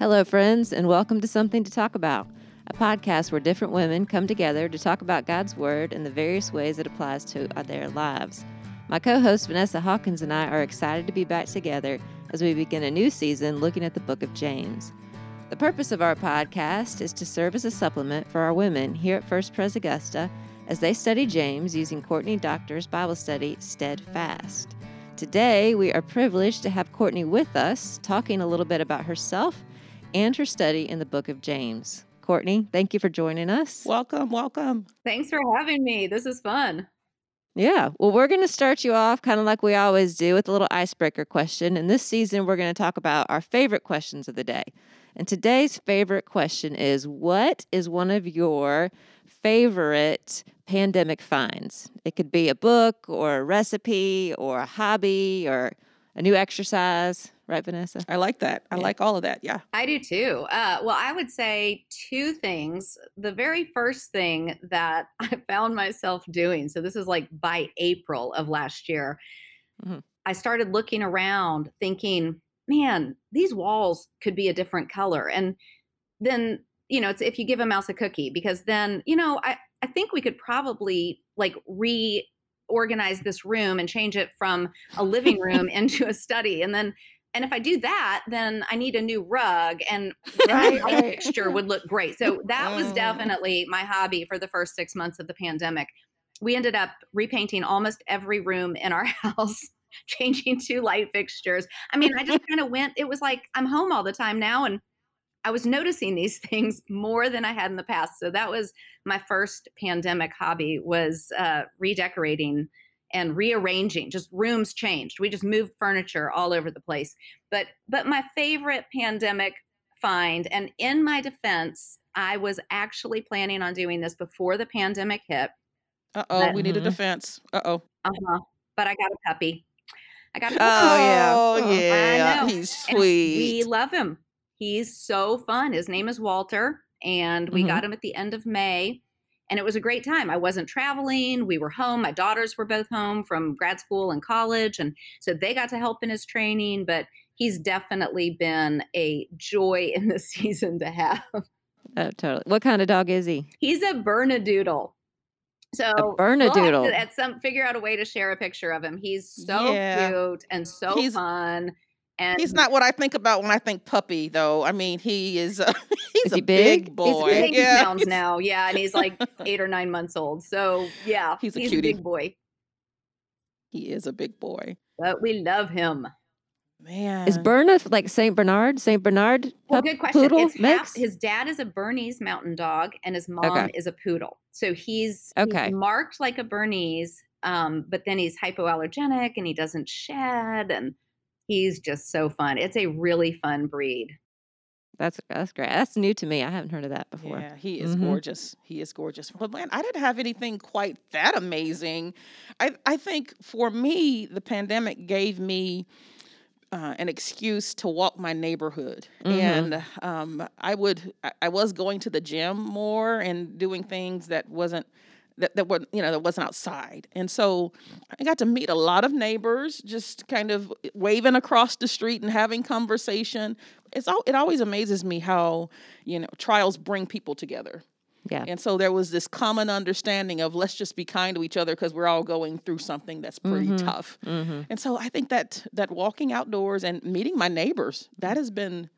Hello, friends, and welcome to Something to Talk About, a podcast where different women come together to talk about God's Word and the various ways it applies to their lives. My co host Vanessa Hawkins and I are excited to be back together as we begin a new season looking at the book of James. The purpose of our podcast is to serve as a supplement for our women here at First Pres Augusta as they study James using Courtney Doctor's Bible study Steadfast. Today, we are privileged to have Courtney with us, talking a little bit about herself and her study in the book of James. Courtney, thank you for joining us. Welcome, welcome. Thanks for having me. This is fun. Yeah, well, we're going to start you off kind of like we always do with a little icebreaker question. And this season, we're going to talk about our favorite questions of the day. And today's favorite question is What is one of your favorite pandemic finds? It could be a book or a recipe or a hobby or a new exercise right, Vanessa? I like that. I yeah. like all of that. Yeah. I do too. Uh, well, I would say two things. The very first thing that I found myself doing, so this is like by April of last year, mm-hmm. I started looking around thinking, man, these walls could be a different color. And then, you know, it's if you give a mouse a cookie, because then, you know, I, I think we could probably like re organize this room and change it from a living room into a study and then and if I do that, then I need a new rug and right, my right. fixture would look great. So that was definitely my hobby for the first six months of the pandemic. We ended up repainting almost every room in our house, changing two light fixtures. I mean, I just kind of went, it was like I'm home all the time now. And I was noticing these things more than I had in the past. So that was my first pandemic hobby was uh, redecorating and rearranging just rooms changed. We just moved furniture all over the place. But but my favorite pandemic find and in my defense i was actually planning on doing this before the pandemic hit. Uh-oh we need a mm-hmm. defense. Uh-oh. Uh-huh but i got a puppy. I got a puppy. oh yeah. Oh yeah. He's sweet and we love him. He's so fun. His name is walter and we mm-hmm. got him at the end of may and it was a great time. I wasn't traveling. We were home. My daughters were both home from grad school and college. And so they got to help in his training. But he's definitely been a joy in the season to have. Oh, totally. What kind of dog is he? He's a Bernedoodle. So a Bernedoodle. We'll at some figure out a way to share a picture of him. He's so yeah. cute and so he's, fun. And he's not what I think about when I think puppy, though. I mean, he is uh, he's is a he big? big boy. He's big yeah. pounds now, yeah, and he's like eight or nine months old. So yeah, he's a he's cutie. a big boy. He is a big boy, but we love him. Man, is Berna like Saint Bernard? Saint Bernard? Well, good question. It's half, his dad is a Bernese Mountain Dog, and his mom okay. is a poodle. So he's, okay. He's marked like a Bernese, um, but then he's hypoallergenic and he doesn't shed and he's just so fun. It's a really fun breed. That's that's great. That's new to me. I haven't heard of that before. Yeah, he is mm-hmm. gorgeous. He is gorgeous. But man, I didn't have anything quite that amazing. I I think for me, the pandemic gave me uh, an excuse to walk my neighborhood, mm-hmm. and um, I would I, I was going to the gym more and doing things that wasn't that, that were you know that wasn't outside. And so i got to meet a lot of neighbors just kind of waving across the street and having conversation. It's all it always amazes me how you know trials bring people together. Yeah. And so there was this common understanding of let's just be kind to each other because we're all going through something that's pretty mm-hmm. tough. Mm-hmm. and so i think that that walking outdoors and meeting my neighbors that has been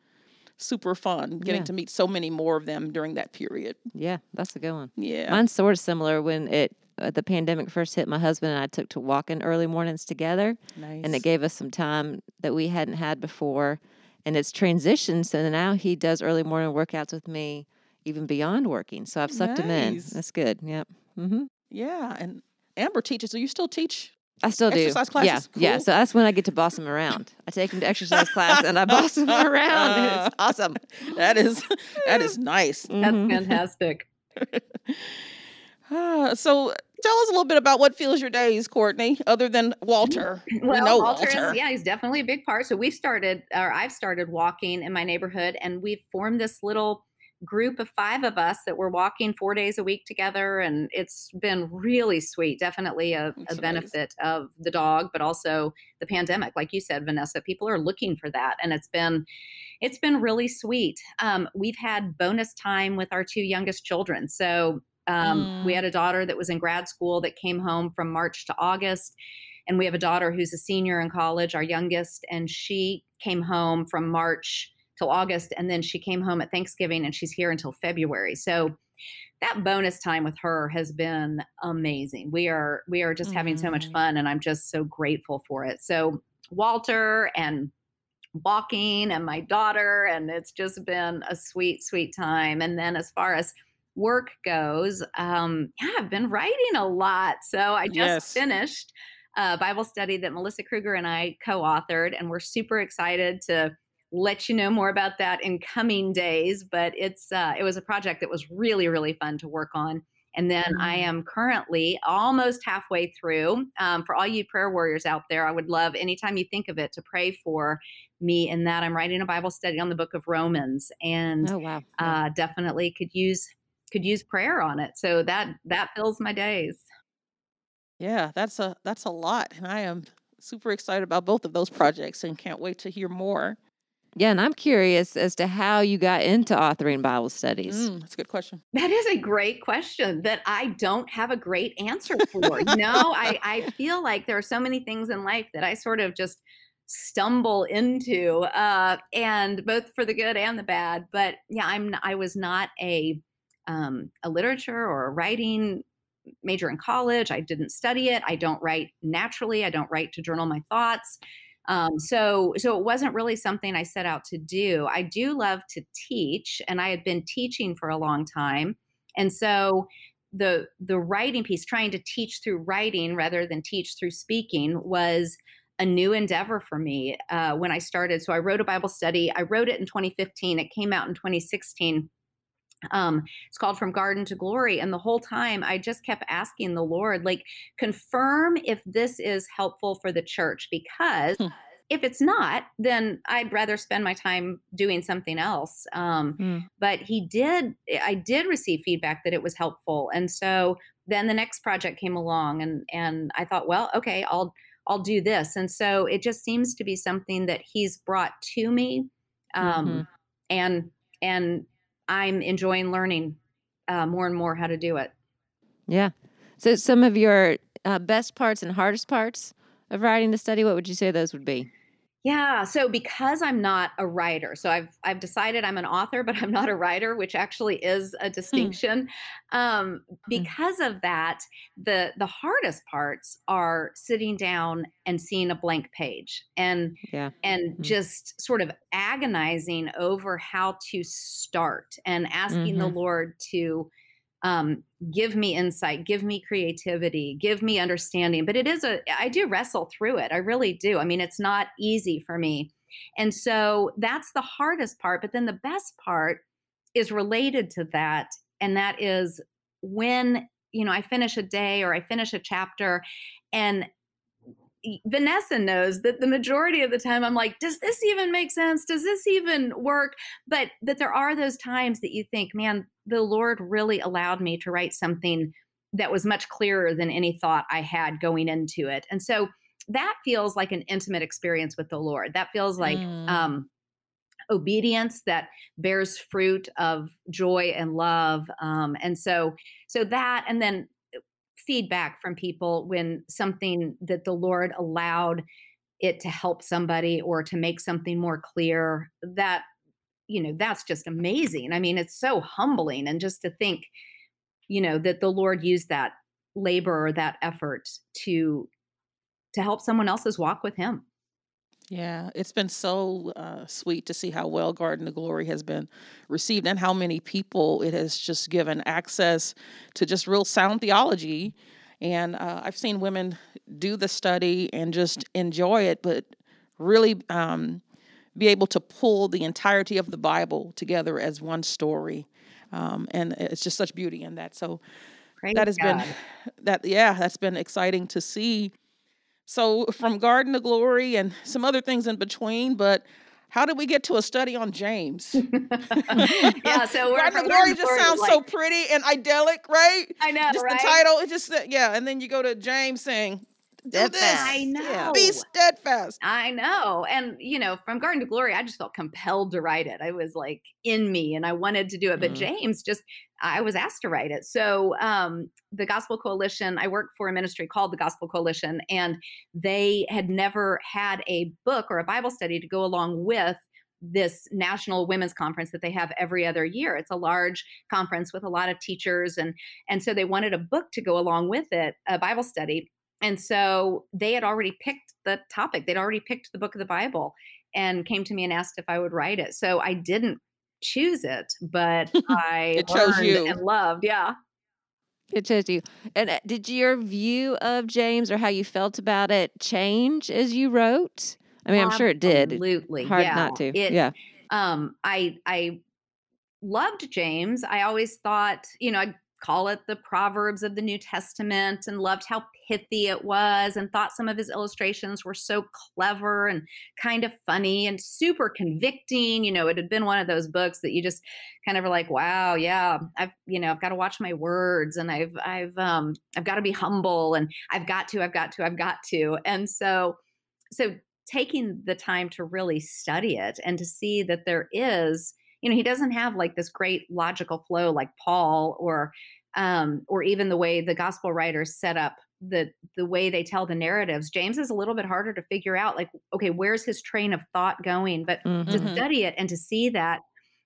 super fun getting yeah. to meet so many more of them during that period. Yeah, that's a good one. Yeah. Mine's sort of similar when it uh, the pandemic first hit my husband and I took to walking early mornings together. Nice. And it gave us some time that we hadn't had before. And it's transitioned so now he does early morning workouts with me even beyond working. So I've sucked nice. him in. That's good. Yep. Mm-hmm. Yeah, and Amber teaches. So you still teach I still do. Exercise classes. Yeah, cool. yeah. So that's when I get to boss him around. I take him to exercise class and I boss him around. it's awesome. That is that is nice. That's mm-hmm. fantastic. uh, so tell us a little bit about what fills your days, Courtney, other than Walter. Well, we know Walter, Walter. Is, yeah, he's definitely a big part. So we've started, or I've started walking in my neighborhood, and we've formed this little group of five of us that we're walking four days a week together. And it's been really sweet. Definitely a, a benefit of the dog, but also the pandemic. Like you said, Vanessa, people are looking for that. And it's been, it's been really sweet. Um, we've had bonus time with our two youngest children. So um, mm. we had a daughter that was in grad school that came home from March to August. And we have a daughter who's a senior in college, our youngest, and she came home from March till August. And then she came home at Thanksgiving and she's here until February. So that bonus time with her has been amazing. We are we are just mm-hmm. having so much mm. fun and I'm just so grateful for it. So Walter and walking and my daughter and it's just been a sweet sweet time and then as far as work goes um yeah i've been writing a lot so i just yes. finished a bible study that melissa kruger and i co-authored and we're super excited to let you know more about that in coming days. But it's uh, it was a project that was really really fun to work on. And then mm-hmm. I am currently almost halfway through. Um, for all you prayer warriors out there, I would love anytime you think of it to pray for me in that I'm writing a Bible study on the book of Romans, and oh, wow. uh, definitely could use could use prayer on it. So that that fills my days. Yeah, that's a that's a lot, and I am super excited about both of those projects and can't wait to hear more. Yeah, and I'm curious as to how you got into authoring Bible studies. Mm, that's a good question. That is a great question that I don't have a great answer for. you know, I, I feel like there are so many things in life that I sort of just stumble into, uh, and both for the good and the bad. But yeah, I'm I was not a um, a literature or a writing major in college. I didn't study it. I don't write naturally. I don't write to journal my thoughts. Um, so, so it wasn't really something I set out to do. I do love to teach, and I had been teaching for a long time, and so the the writing piece, trying to teach through writing rather than teach through speaking, was a new endeavor for me uh, when I started. So I wrote a Bible study. I wrote it in 2015. It came out in 2016 um it's called from garden to glory and the whole time i just kept asking the lord like confirm if this is helpful for the church because hmm. if it's not then i'd rather spend my time doing something else um hmm. but he did i did receive feedback that it was helpful and so then the next project came along and and i thought well okay i'll i'll do this and so it just seems to be something that he's brought to me um mm-hmm. and and I'm enjoying learning uh, more and more how to do it. Yeah. So, some of your uh, best parts and hardest parts of writing the study, what would you say those would be? Yeah, so because I'm not a writer, so I've I've decided I'm an author, but I'm not a writer, which actually is a hmm. distinction. um, hmm. because of that, the the hardest parts are sitting down and seeing a blank page, and yeah. and mm-hmm. just sort of agonizing over how to start and asking mm-hmm. the Lord to um, give me insight, give me creativity, give me understanding. But it is a, I do wrestle through it. I really do. I mean, it's not easy for me. And so that's the hardest part. But then the best part is related to that. And that is when, you know, I finish a day or I finish a chapter and Vanessa knows that the majority of the time I'm like, does this even make sense? Does this even work? But that there are those times that you think, man, the Lord really allowed me to write something that was much clearer than any thought I had going into it. And so that feels like an intimate experience with the Lord. That feels like mm. um, obedience that bears fruit of joy and love. Um, and so, so that, and then feedback from people when something that the Lord allowed it to help somebody or to make something more clear that you know that's just amazing i mean it's so humbling and just to think you know that the lord used that labor or that effort to to help someone else's walk with him yeah, it's been so uh, sweet to see how well Garden of Glory has been received and how many people it has just given access to just real sound theology. And uh, I've seen women do the study and just enjoy it, but really um, be able to pull the entirety of the Bible together as one story. Um, and it's just such beauty in that. So Praise that has God. been that yeah, that's been exciting to see. So from Garden of Glory and some other things in between, but how did we get to a study on James? yeah, so we're the glory just sounds like, so pretty and idyllic, right? I know, just right? the title. It just yeah, and then you go to James saying, steadfast. I know. Be steadfast. I know. And, you know, from Garden to Glory, I just felt compelled to write it. I was like in me and I wanted to do it. But mm. James just, I was asked to write it. So um, the Gospel Coalition, I work for a ministry called the Gospel Coalition, and they had never had a book or a Bible study to go along with this national women's conference that they have every other year it's a large conference with a lot of teachers and and so they wanted a book to go along with it a bible study and so they had already picked the topic. They'd already picked the book of the Bible and came to me and asked if I would write it. So I didn't choose it, but I it chose you and loved. Yeah. It chose you. And uh, did your view of James or how you felt about it change as you wrote? I mean, I'm sure it did. Absolutely. Hard yeah. not to. It, yeah. Um, I I loved James. I always thought, you know, I call it the Proverbs of the New Testament and loved how pithy it was and thought some of his illustrations were so clever and kind of funny and super convicting. You know, it had been one of those books that you just kind of are like, wow, yeah, I've, you know, I've got to watch my words and I've, I've, um, I've got to be humble and I've got to, I've got to, I've got to. And so, so taking the time to really study it and to see that there is, you know, he doesn't have like this great logical flow like Paul or um, or even the way the gospel writers set up the the way they tell the narratives james is a little bit harder to figure out like okay where's his train of thought going but mm-hmm. to study it and to see that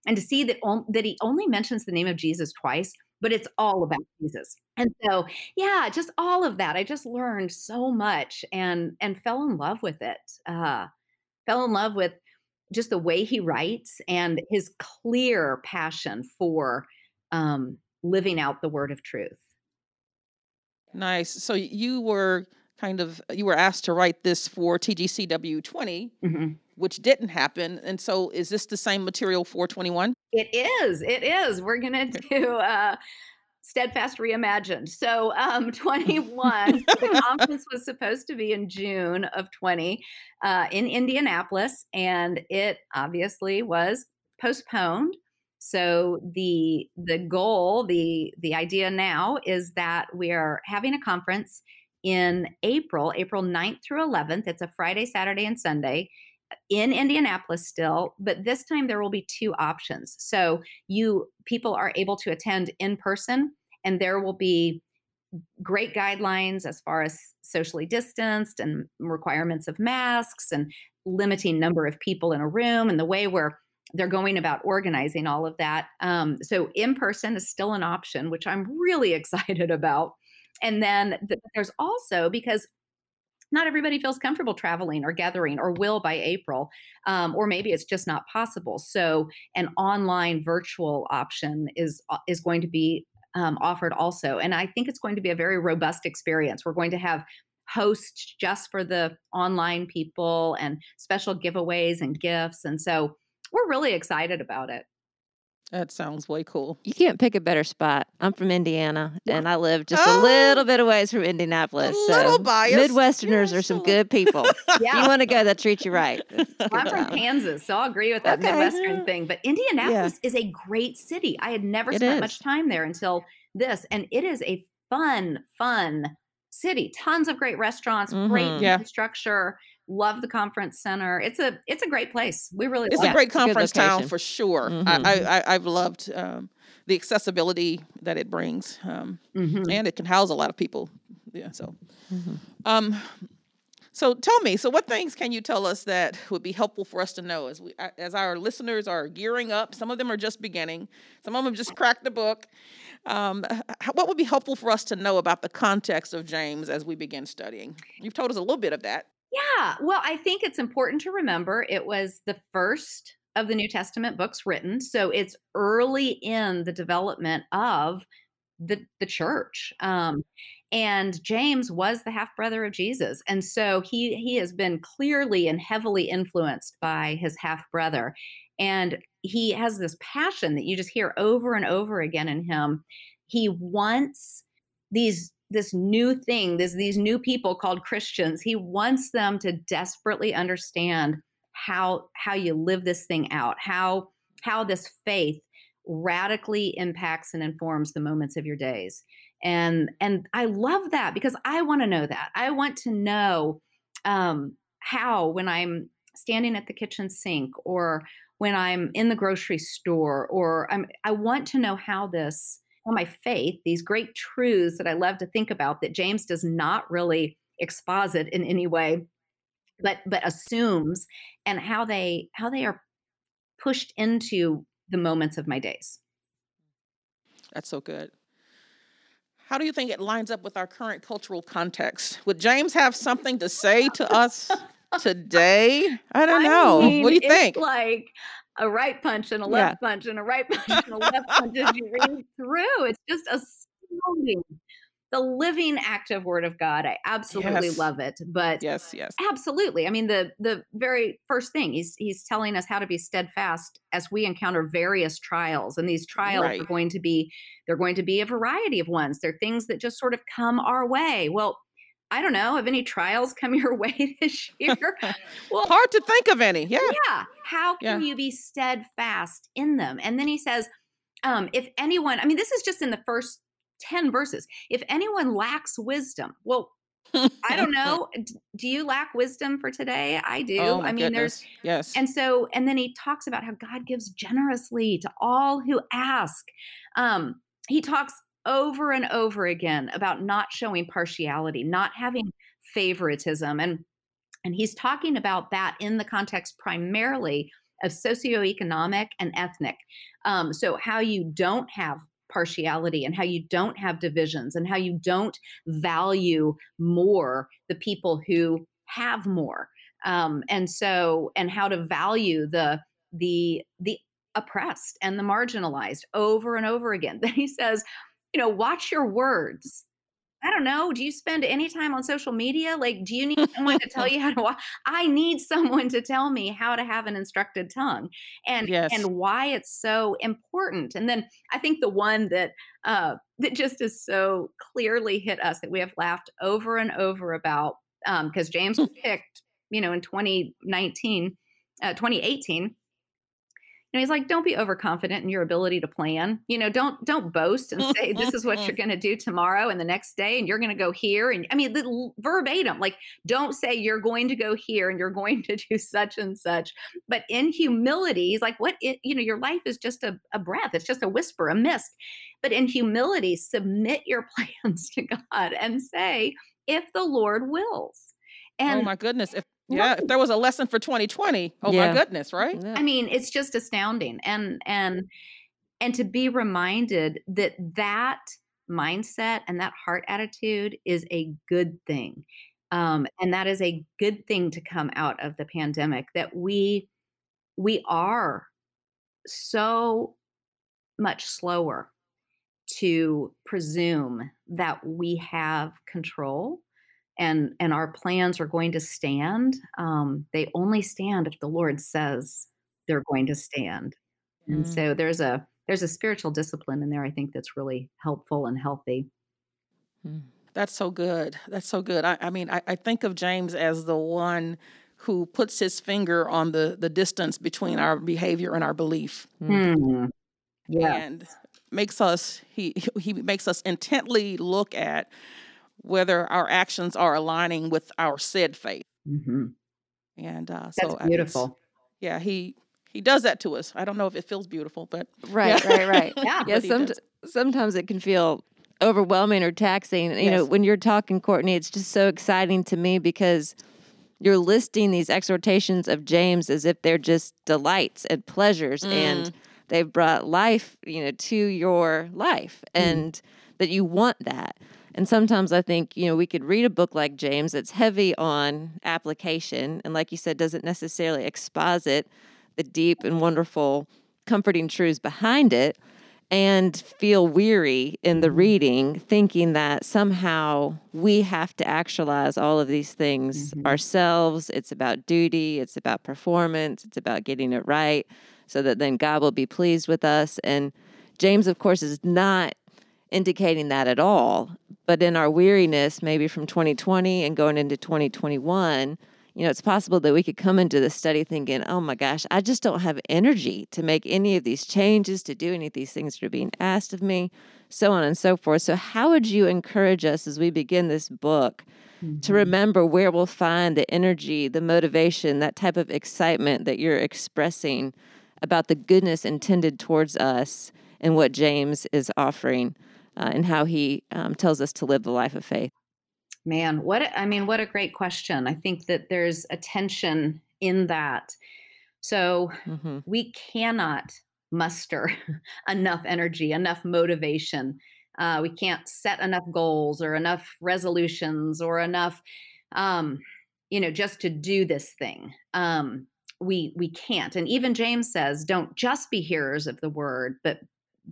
and to see that on, that he only mentions the name of jesus twice but it's all about jesus and so yeah just all of that i just learned so much and and fell in love with it uh fell in love with just the way he writes and his clear passion for um, living out the word of truth. Nice. So you were kind of you were asked to write this for TGCW 20, mm-hmm. which didn't happen. And so is this the same material for 21? It is. It is. We're going to do uh Steadfast Reimagined. So, um, 21, the conference was supposed to be in June of 20 uh, in Indianapolis, and it obviously was postponed. So the the goal, the the idea now is that we are having a conference in April, April 9th through 11th. It's a Friday, Saturday, and Sunday in Indianapolis still, but this time there will be two options. So you people are able to attend in person and there will be great guidelines as far as socially distanced and requirements of masks and limiting number of people in a room and the way where they're going about organizing all of that. Um, so in person is still an option, which I'm really excited about. And then th- there's also because not everybody feels comfortable traveling or gathering or will by April, um, or maybe it's just not possible. So an online virtual option is uh, is going to be um, offered also, and I think it's going to be a very robust experience. We're going to have hosts just for the online people and special giveaways and gifts, and so we're really excited about it. That sounds way cool. You can't pick a better spot. I'm from Indiana, and I live just oh, a little bit away from Indianapolis. A little so biased. Midwesterners are some good people. yeah. If you want to go, they'll treat you right. I'm from Kansas, so I'll agree with that okay. Midwestern thing. But Indianapolis yeah. is a great city. I had never it spent is. much time there until this, and it is a fun, fun city. Tons of great restaurants, mm-hmm. great yeah. infrastructure love the conference center. It's a it's a great place. We really it's a great conference town for sure. Mm-hmm. I, I have loved um, the accessibility that it brings, um, mm-hmm. and it can house a lot of people. Yeah. So, mm-hmm. um, so tell me. So, what things can you tell us that would be helpful for us to know as we as our listeners are gearing up? Some of them are just beginning. Some of them just cracked the book. Um, what would be helpful for us to know about the context of James as we begin studying? You've told us a little bit of that. Yeah. Well, I think it's important to remember it was the first of the New Testament books written. So it's early in the development of the, the church. Um, and James was the half brother of Jesus. And so he, he has been clearly and heavily influenced by his half brother. And he has this passion that you just hear over and over again in him. He wants these this new thing, this these new people called Christians. He wants them to desperately understand how how you live this thing out, how how this faith radically impacts and informs the moments of your days. And and I love that because I want to know that. I want to know um, how when I'm standing at the kitchen sink or when I'm in the grocery store or I'm I want to know how this how my faith, these great truths that I love to think about that James does not really exposit in any way, but but assumes and how they how they are pushed into the moments of my days. That's so good. How do you think it lines up with our current cultural context? Would James have something to say to us today? I don't know. Mean, what do you think? Like a right punch and a left yeah. punch and a right punch and a left punch as you read through. It's just astounding the living active word of God. I absolutely yes. love it. But yes, yes. Absolutely. I mean, the the very first thing he's he's telling us how to be steadfast as we encounter various trials. And these trials right. are going to be they're going to be a variety of ones. They're things that just sort of come our way. Well, I don't know. Have any trials come your way this year? well, hard to think of any. Yeah. Yeah. How can yeah. you be steadfast in them? And then he says, um, if anyone, I mean, this is just in the first 10 verses. If anyone lacks wisdom, well, I don't know. Do you lack wisdom for today? I do. Oh, I mean, goodness. there's, yes. And so, and then he talks about how God gives generously to all who ask. Um, he talks over and over again about not showing partiality, not having favoritism. And, and he's talking about that in the context primarily of socioeconomic and ethnic. Um, so, how you don't have partiality and how you don't have divisions and how you don't value more the people who have more um, and so and how to value the the the oppressed and the marginalized over and over again then he says you know watch your words I don't know. Do you spend any time on social media? Like, do you need someone to tell you how to walk? I need someone to tell me how to have an instructed tongue and yes. and why it's so important. And then I think the one that uh, that just is so clearly hit us that we have laughed over and over about because um, James was picked, you know, in 2019, uh, 2018 he's like, don't be overconfident in your ability to plan. You know, don't don't boast and say this is what you're going to do tomorrow and the next day, and you're going to go here. And I mean, the, verbatim, like, don't say you're going to go here and you're going to do such and such. But in humility, he's like, what? It, you know, your life is just a, a breath. It's just a whisper, a mist. But in humility, submit your plans to God and say, if the Lord wills. Oh and oh my goodness! If yeah, if there was a lesson for 2020, oh yeah. my goodness, right? Yeah. I mean, it's just astounding. And and and to be reminded that that mindset and that heart attitude is a good thing. Um, and that is a good thing to come out of the pandemic that we we are so much slower to presume that we have control and and our plans are going to stand um, they only stand if the lord says they're going to stand. Mm. and so there's a there's a spiritual discipline in there i think that's really helpful and healthy. Mm. that's so good. That's so good. I, I mean I, I, think of james as the one who puts his finger on the the distance between our behavior and our belief. Mm. yeah and makes us he he makes us intently look at whether our actions are aligning with our said faith. Mm-hmm. And uh, so That's beautiful. yeah, he he does that to us. I don't know if it feels beautiful, but right, yeah. right, right. yeah, yeah. Some, sometimes it can feel overwhelming or taxing. You yes. know, when you're talking, Courtney, it's just so exciting to me because you're listing these exhortations of James as if they're just delights and pleasures, mm. and they've brought life, you know, to your life, mm. and that you want that. And sometimes I think, you know, we could read a book like James that's heavy on application and, like you said, doesn't necessarily exposit the deep and wonderful, comforting truths behind it and feel weary in the mm-hmm. reading, thinking that somehow we have to actualize all of these things mm-hmm. ourselves. It's about duty, it's about performance, it's about getting it right so that then God will be pleased with us. And James, of course, is not indicating that at all. But in our weariness, maybe from 2020 and going into 2021, you know, it's possible that we could come into the study thinking, oh my gosh, I just don't have energy to make any of these changes, to do any of these things that are being asked of me, so on and so forth. So, how would you encourage us as we begin this book mm-hmm. to remember where we'll find the energy, the motivation, that type of excitement that you're expressing about the goodness intended towards us and what James is offering uh, and how he um, tells us to live the life of faith? Man, what I mean, what a great question. I think that there's a tension in that. So mm-hmm. we cannot muster enough energy, enough motivation. Uh, we can't set enough goals or enough resolutions or enough, um, you know, just to do this thing. Um, we we can't. And even James says, "Don't just be hearers of the word, but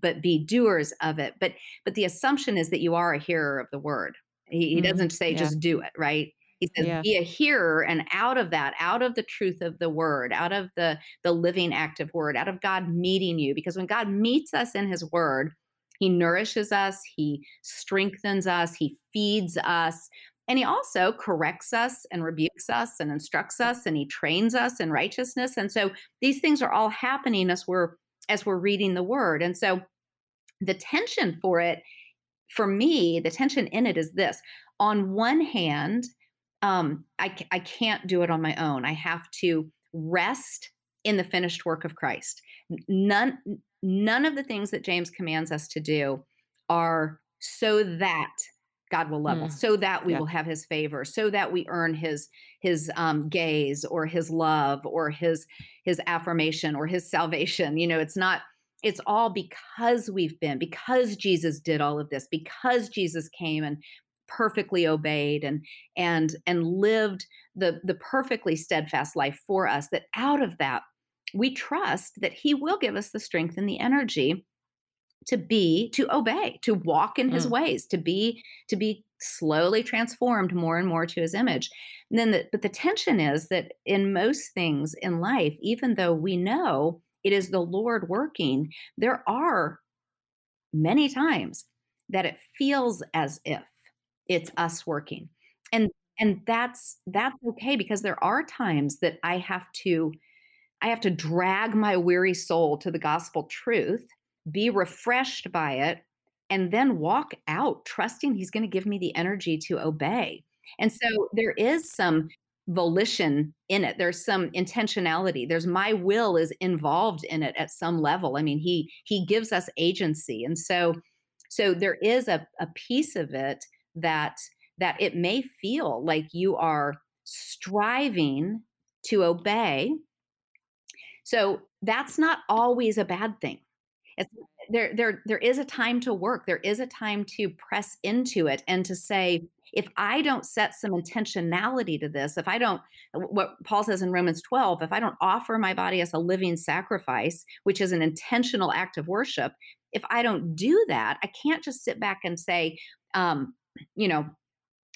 but be doers of it." But but the assumption is that you are a hearer of the word, he, he mm-hmm. doesn't say yeah. just do it, right? He says yeah. be a hearer and out of that, out of the truth of the word, out of the the living active word, out of God meeting you because when God meets us in his word, he nourishes us, he strengthens us, he feeds us, and he also corrects us and rebukes us and instructs us and he trains us in righteousness. And so these things are all happening as we're as we're reading the word. And so the tension for it for me, the tension in it is this. On one hand, um, I, I can't do it on my own. I have to rest in the finished work of Christ. None, none of the things that James commands us to do are so that God will love mm. us, so that we yeah. will have His favor, so that we earn His His um, gaze or His love or His His affirmation or His salvation. You know, it's not it's all because we've been because jesus did all of this because jesus came and perfectly obeyed and and and lived the the perfectly steadfast life for us that out of that we trust that he will give us the strength and the energy to be to obey to walk in his mm. ways to be to be slowly transformed more and more to his image and then the, but the tension is that in most things in life even though we know it is the Lord working, there are many times that it feels as if it's us working. And and that's that's okay because there are times that I have to I have to drag my weary soul to the gospel truth, be refreshed by it, and then walk out trusting he's going to give me the energy to obey. And so there is some volition in it there's some intentionality there's my will is involved in it at some level. I mean he he gives us agency and so so there is a, a piece of it that that it may feel like you are striving to obey. So that's not always a bad thing it's there there there is a time to work there is a time to press into it and to say if I don't set some intentionality to this, if I don't, what Paul says in Romans 12, if I don't offer my body as a living sacrifice, which is an intentional act of worship, if I don't do that, I can't just sit back and say, um, you know,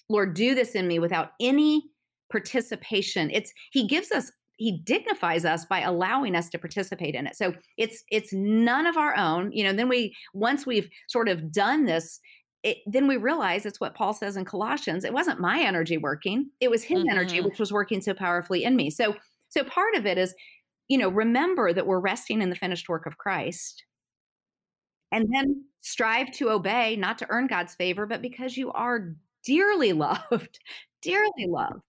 Lord, do this in me without any participation. It's, He gives us he dignifies us by allowing us to participate in it so it's it's none of our own you know then we once we've sort of done this it, then we realize it's what Paul says in Colossians. It wasn't my energy working; it was His mm-hmm. energy which was working so powerfully in me. So, so part of it is, you know, remember that we're resting in the finished work of Christ, and then strive to obey, not to earn God's favor, but because you are dearly loved, dearly loved.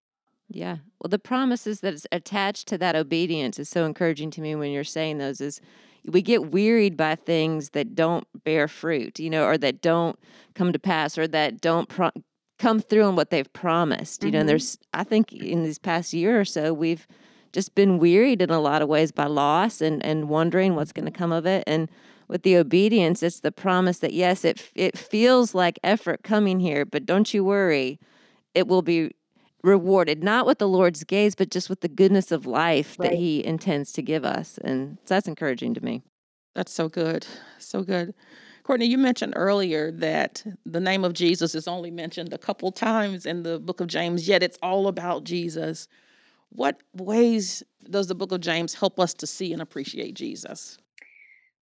Yeah. Well, the promises that is attached to that obedience is so encouraging to me when you're saying those is we get wearied by things that don't bear fruit, you know, or that don't come to pass or that don't pro- come through on what they've promised. Mm-hmm. You know, and mm-hmm. there's I think in this past year or so we've just been wearied in a lot of ways by loss and and wondering what's going to come of it and with the obedience it's the promise that yes it it feels like effort coming here but don't you worry it will be rewarded not with the lord's gaze but just with the goodness of life right. that he intends to give us and so that's encouraging to me. That's so good so good. Courtney you mentioned earlier that the name of jesus is only mentioned a couple times in the book of james yet it's all about jesus. What ways does the book of james help us to see and appreciate jesus?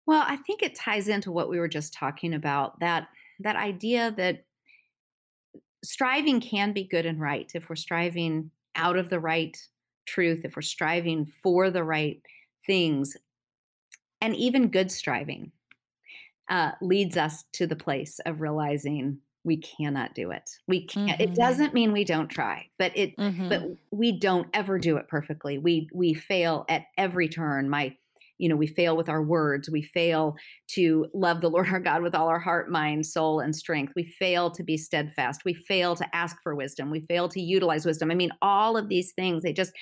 Well i think it ties into what we were just talking about that that idea that striving can be good and right if we're striving out of the right truth, if we're striving for the right things, and even good striving uh, leads us to the place of realizing we cannot do it. We can't. Mm-hmm. It doesn't mean we don't try, but it. Mm-hmm. But we don't ever do it perfectly. We we fail at every turn. My, you know, we fail with our words. We fail to love the Lord our God with all our heart, mind, soul, and strength. We fail to be steadfast. We fail to ask for wisdom. We fail to utilize wisdom. I mean, all of these things. They just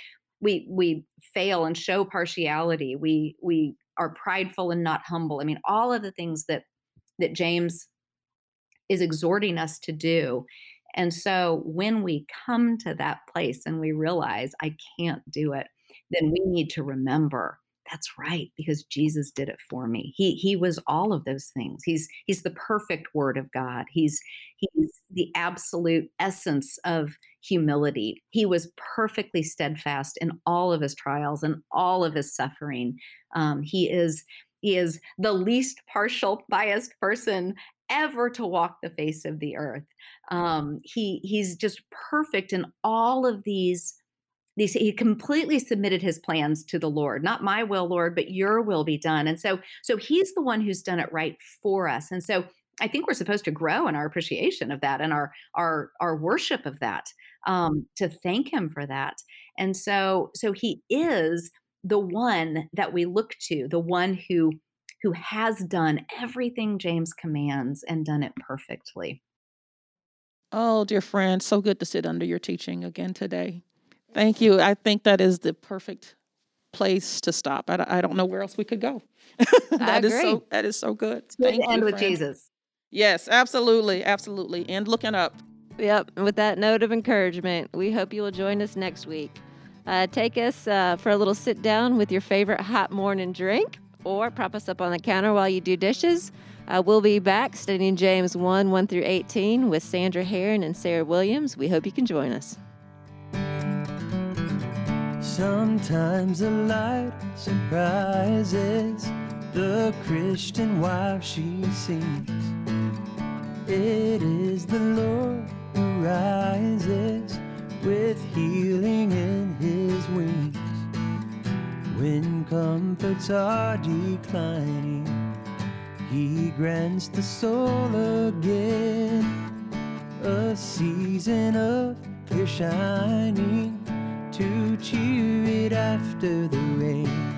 we we fail and show partiality. We we are prideful and not humble. I mean, all of the things that that James is exhorting us to do. And so when we come to that place and we realize I can't do it, then we need to remember that's right because Jesus did it for me. He he was all of those things. He's he's the perfect word of God. He's he's the absolute essence of humility. He was perfectly steadfast in all of his trials and all of his suffering. Um, he is he is the least partial biased person ever to walk the face of the earth. Um, he he's just perfect in all of these. These, he completely submitted his plans to the Lord, not my will, Lord, but your will be done. And so, so he's the one who's done it right for us. And so, I think we're supposed to grow in our appreciation of that and our our our worship of that, um, to thank him for that. And so, so he is the one that we look to, the one who who has done everything James commands and done it perfectly. Oh, dear friend, so good to sit under your teaching again today. Thank you. I think that is the perfect place to stop. I, I don't know where else we could go. that is so that is so good. It's good Thank to end with Jesus. Yes, absolutely, absolutely. And looking up. Yep. With that note of encouragement, we hope you will join us next week. Uh, take us uh, for a little sit down with your favorite hot morning drink or prop us up on the counter while you do dishes. Uh, we'll be back studying James 1 1 through 18 with Sandra Heron and Sarah Williams. We hope you can join us. Sometimes the light surprises the Christian wife she sees. It is the Lord who rises with healing in his wings. When comforts are declining, He grants the soul again a season of clear shining to cheer it after the rain.